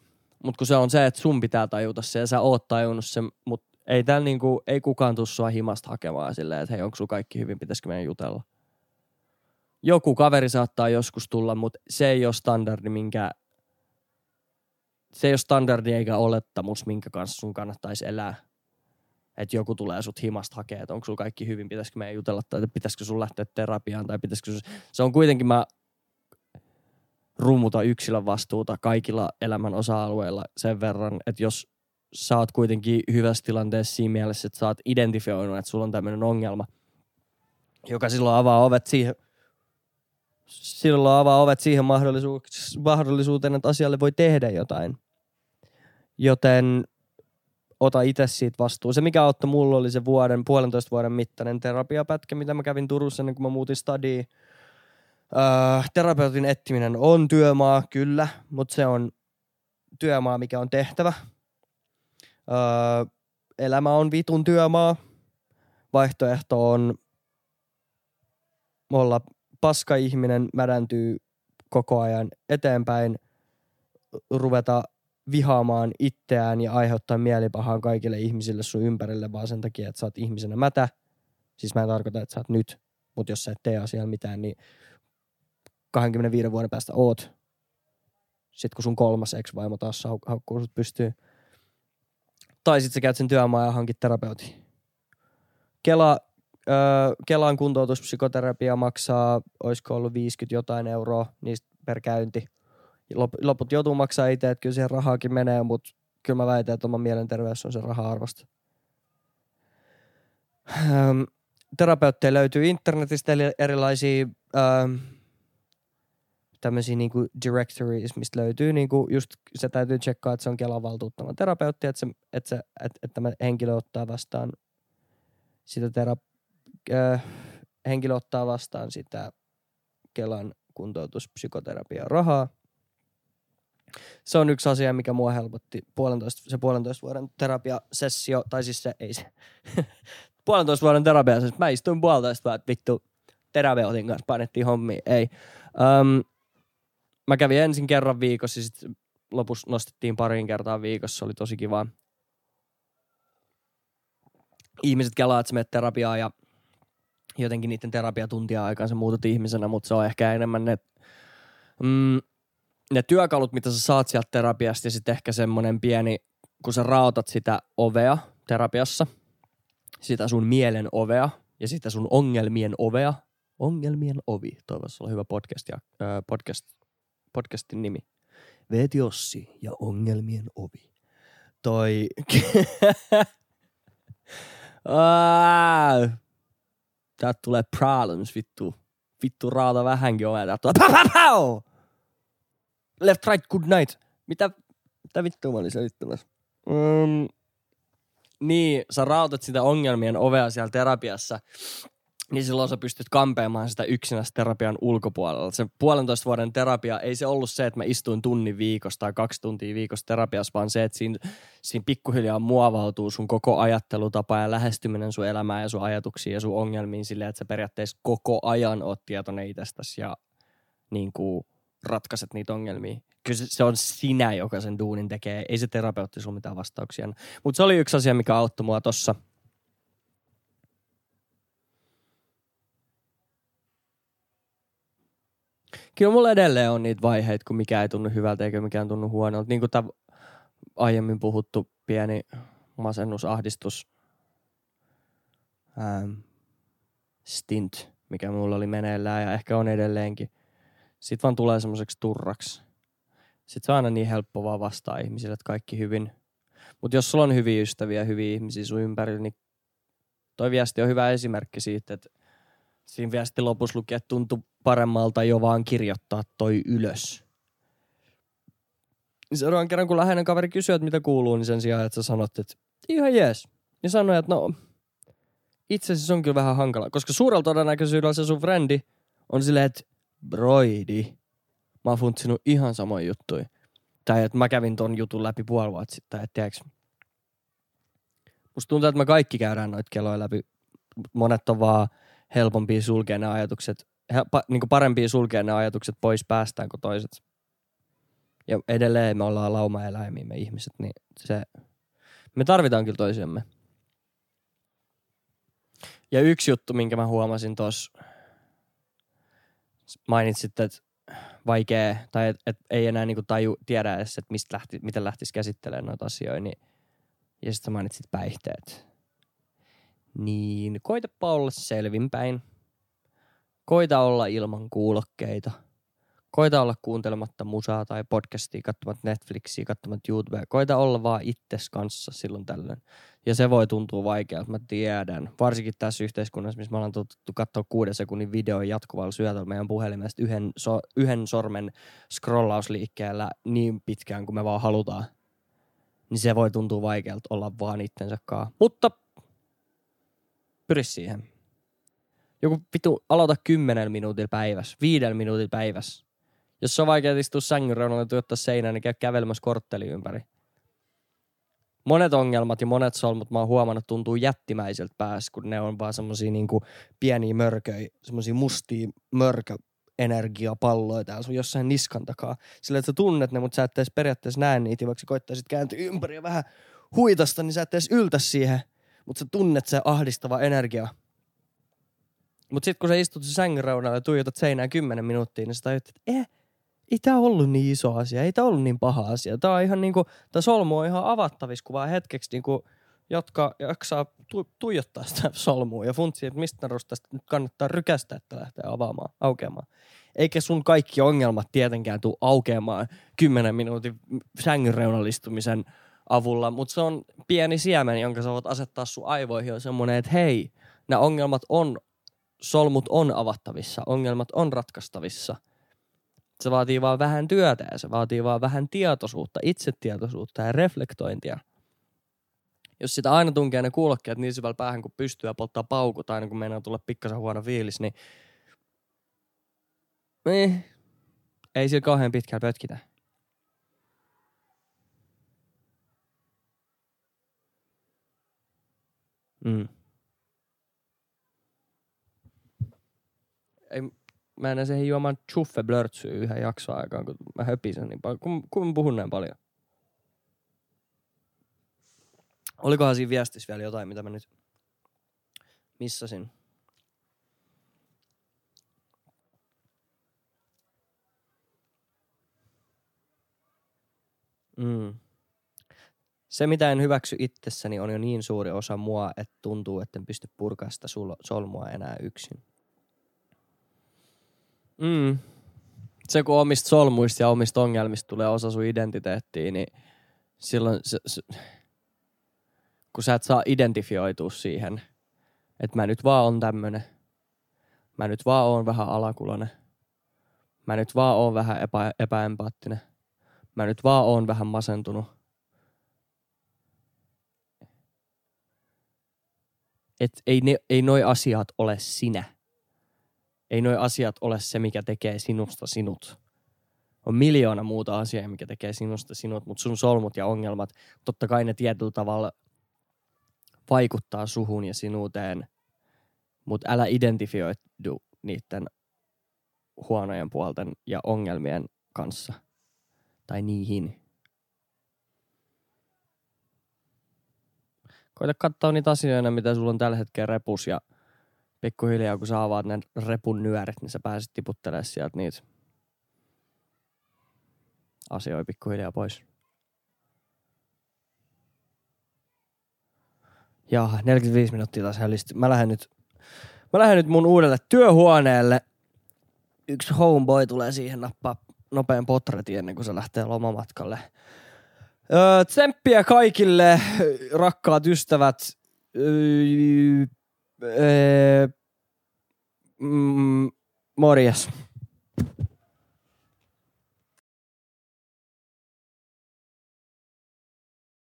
Mutta kun se on se, että sun pitää tajuta se ja sä oot tajunnut sen, mutta ei täällä niinku, ei kukaan tuu sua himasta hakemaan silleen, että hei, onko sun kaikki hyvin, pitäisikö meidän jutella. Joku kaveri saattaa joskus tulla, mutta se ei ole standardi, minkä se ei ole standardi eikä olettamus, minkä kanssa sun kannattaisi elää. Että joku tulee sut himasta hakee, että onko sulla kaikki hyvin, pitäisikö meidän jutella tai pitäisikö sun lähteä terapiaan tai pitäisikö sun... Se on kuitenkin, mä rummuta yksilön vastuuta kaikilla elämän osa-alueilla sen verran, että jos sä oot kuitenkin hyvässä tilanteessa siinä mielessä, että sä oot identifioinut, että sulla on tämmöinen ongelma, joka silloin avaa ovet siihen, silloin avaa ovet siihen mahdollisuuteen, että asialle voi tehdä jotain. Joten ota itse siitä vastuu. Se, mikä auttoi mulla, oli se vuoden, puolentoista vuoden mittainen terapiapätkä, mitä mä kävin Turussa ennen kuin mä muutin stadiin. Öö, terapeutin etsiminen on työmaa, kyllä, mutta se on työmaa, mikä on tehtävä. Öö, elämä on vitun työmaa. Vaihtoehto on olla paska-ihminen, mädäntyy koko ajan eteenpäin, ruveta vihaamaan itseään ja aiheuttaa mielipahaa kaikille ihmisille sun ympärille vaan sen takia, että sä oot ihmisenä mätä. Siis mä en tarkoita, että sä oot nyt, mutta jos sä et tee asiaan mitään, niin 25 vuoden päästä oot. Sitten kun sun kolmas ex-vaimo taas haukkuu sut pystyy. Tai sitten sä käyt sen työmaan ja hankit terapeutin. Kela, öö, Kelan kuntoutuspsykoterapia maksaa, olisiko ollut 50 jotain euroa niistä per käynti. Loput joutuu maksaa itse, että kyllä siihen rahaakin menee, mutta kyllä mä väitän, että oma mielenterveys on se raha-arvosta. Öö, terapeutteja löytyy internetistä erilaisia öö, tämmöisiä niinku directories, mistä löytyy niinku just, se täytyy tsekkaa, että se on Kelan valtuuttama terapeutti, että, se, että, se, että, että tämä henkilö ottaa vastaan sitä tera, äh, henkilö ottaa vastaan sitä Kelan kuntoutuspsykoterapia rahaa. Se on yksi asia, mikä mua helpotti puolentoista, se puolentoista vuoden terapiasessio, tai siis se ei se, puolentoista vuoden terapiasessio. Mä istuin puolitoista vuotta, vittu, terapeutin kanssa painettiin hommia, ei. Um, mä kävin ensin kerran viikossa ja sitten lopussa nostettiin parin kertaa viikossa. Se oli tosi kiva. Ihmiset kelaa, että sä terapiaa ja jotenkin niiden terapiatuntia aikaan sä muutut ihmisenä, mutta se on ehkä enemmän ne, mm, ne työkalut, mitä sä saat sieltä terapiasta ja sitten ehkä semmoinen pieni, kun sä raotat sitä ovea terapiassa, sitä sun mielen ovea ja sitä sun ongelmien ovea, ongelmien ovi, toivottavasti olla hyvä podcast, ja, äh, podcast podcastin nimi. Veet Jossi ja ongelmien ovi. Toi... Täältä tulee problems, vittu. Vittu raata vähänkin ovea. Täältä tulee pow, pow! Left, right, good night. Mitä, mitä vittua mä olin selittämässä? Um, niin, sä rautat sitä ongelmien ovea siellä terapiassa niin silloin sä pystyt kampeamaan sitä yksinäistä terapian ulkopuolella. Se puolentoista vuoden terapia, ei se ollut se, että mä istuin tunnin viikossa tai kaksi tuntia viikossa terapiassa, vaan se, että siinä, siinä pikkuhiljaa muovautuu sun koko ajattelutapa ja lähestyminen sun elämään ja sun ajatuksiin ja sun ongelmiin silleen, että sä periaatteessa koko ajan oot tietoinen itsestäsi ja niin kuin ratkaiset niitä ongelmia. Kyllä se, se on sinä, joka sen duunin tekee. Ei se terapeutti sun mitään vastauksia. Mutta se oli yksi asia, mikä auttoi mua tossa – kyllä mulla edelleen on niitä vaiheita, kun mikä ei tunnu hyvältä eikä mikään tunnu huonolta. Niin kuin tämä aiemmin puhuttu pieni masennus, ahdistus, ähm, stint, mikä mulla oli meneillään ja ehkä on edelleenkin. Sitten vaan tulee semmoiseksi turraksi. Sitten se on aina niin helppo vaan vastaa ihmisille, että kaikki hyvin. Mutta jos sulla on hyviä ystäviä, hyviä ihmisiä sun ympärillä, niin toi viesti on hyvä esimerkki siitä, että siinä viesti lopussa lukee, että tuntuu paremmalta jo vaan kirjoittaa toi ylös. Niin seuraavan kerran, kun läheinen kaveri kysyy, että mitä kuuluu, niin sen sijaan, että sä sanot, että ihan jees. Niin sanoi, että no, itse asiassa on kyllä vähän hankala, koska suurella todennäköisyydellä se sun frendi on silleen, että broidi, mä oon funtsinut ihan samoin juttuja. Tai että mä kävin ton jutun läpi puoli vuotta sitten, että tiedätkö, musta tuntuu, että me kaikki käydään noita keloja läpi. Monet on vaan helpompia sulkea ne ajatukset, pa, niin parempia sulkea ne ajatukset pois päästään kuin toiset. Ja edelleen me ollaan lauma-eläimiä, me ihmiset, niin se, me tarvitaan kyllä toisiamme. Ja yksi juttu, minkä mä huomasin tuossa, mainitsit, että vaikea, tai että et ei enää niinku taju, tiedä edes, että mistä lähti, miten lähtisi käsittelemään noita asioita, niin, ja sitten mainitsit päihteet. Niin koitapa olla selvinpäin. Koita olla ilman kuulokkeita – Koita olla kuuntelematta musaa tai podcastia, katsomatta Netflixiä, katsomatta YouTubea. Koita olla vaan itses kanssa silloin tällöin. Ja se voi tuntua vaikealta, mä tiedän. Varsinkin tässä yhteiskunnassa, missä me ollaan totuttu katsoa kuuden sekunnin video jatkuvalla syötöllä meidän puhelimesta yhden, so, yhden sormen scrollausliikkeellä niin pitkään kuin me vaan halutaan. Niin se voi tuntua vaikealta olla vaan itsensä. Mutta pyri siihen. Joku vitu aloita kymmenen minuutilla päivässä, viiden minuutilla päivässä jos on vaikea istua sängyn reunalla ja tuottaa seinään, niin käy kävelemässä kortteli ympäri. Monet ongelmat ja monet solmut mä oon huomannut tuntuu jättimäiseltä päässä, kun ne on vaan semmosia niinku pieniä mörköjä, semmosia mustia mörkö energiapalloja täällä sun jossain niskan takaa. Sillä että sä tunnet ne, mutta sä et edes periaatteessa näe niitä, vaikka sä koittaisit kääntyä ympäri ja vähän huitasta, niin sä et edes yltä siihen. Mutta sä tunnet se ahdistava energia. Mutta sitten kun sä istut se sängyn reunalla ja tuijotat seinään kymmenen minuuttia, niin sä tajut, että eh, ei tämä ollut niin iso asia, ei tämä ollut niin paha asia. Tämä on ihan niinku, tämä solmu on ihan avattavissa, kun vaan hetkeksi niinku, jotka jaksaa tu- tuijottaa sitä solmua ja funtsia, että mistä narustasta nyt kannattaa rykästä, että lähtee avaamaan, aukeamaan. Eikä sun kaikki ongelmat tietenkään tule aukeamaan 10 minuutin sängyn reunalistumisen avulla, mutta se on pieni siemen, jonka sä voit asettaa sun aivoihin, on semmoinen, että hei, nämä ongelmat on, solmut on avattavissa, ongelmat on ratkaistavissa – se vaatii vaan vähän työtä ja se vaatii vaan vähän tietoisuutta, itsetietoisuutta ja reflektointia. Jos sitä aina tunkee ne kuulokkeet niin syvällä päähän kuin pystyy ja polttaa paukut aina kun meinaa tulla pikkasen huono fiilis, niin eh, ei sillä kauhean pitkään pötkitä. Mm. Ei, mä en siihen juomaan chuffe blörtsyä yhden jakson aikaan, kun mä höpisen niin paljon, kun, kun mä puhun näin paljon. Olikohan siinä viestissä vielä jotain, mitä mä nyt missasin? Mm. Se, mitä en hyväksy itsessäni, on jo niin suuri osa mua, että tuntuu, että en pysty purkaa sitä solmua enää yksin. Mm. Se, kun omista solmuista ja omista ongelmista tulee osa sun identiteettiä, niin silloin se, se, kun sä et saa identifioitua siihen, että mä nyt vaan on tämmönen, mä nyt vaan oon vähän alakulonen, mä nyt vaan oon vähän epä, epäempaattinen, mä nyt vaan oon vähän masentunut. Et ei, ne, ei noi asiat ole sinä ei noi asiat ole se, mikä tekee sinusta sinut. On miljoona muuta asiaa, mikä tekee sinusta sinut, mutta sun solmut ja ongelmat, totta kai ne tietyllä tavalla vaikuttaa suhun ja sinuuteen, mutta älä identifioidu niiden huonojen puolten ja ongelmien kanssa. Tai niihin. Koita katsoa niitä asioita, mitä sulla on tällä hetkellä repus ja pikkuhiljaa kun sä avaat ne repun nyörit, niin sä pääset tiputtelemaan sieltä niitä asioita pikkuhiljaa pois. Ja 45 minuuttia taas hälisti. Mä lähden nyt, mä lähden nyt mun uudelle työhuoneelle. Yksi homeboy tulee siihen nappaa nopean potretin ennen kuin se lähtee lomamatkalle. Öö, tsemppiä kaikille, rakkaat ystävät. Öö, öö, mm, morjes.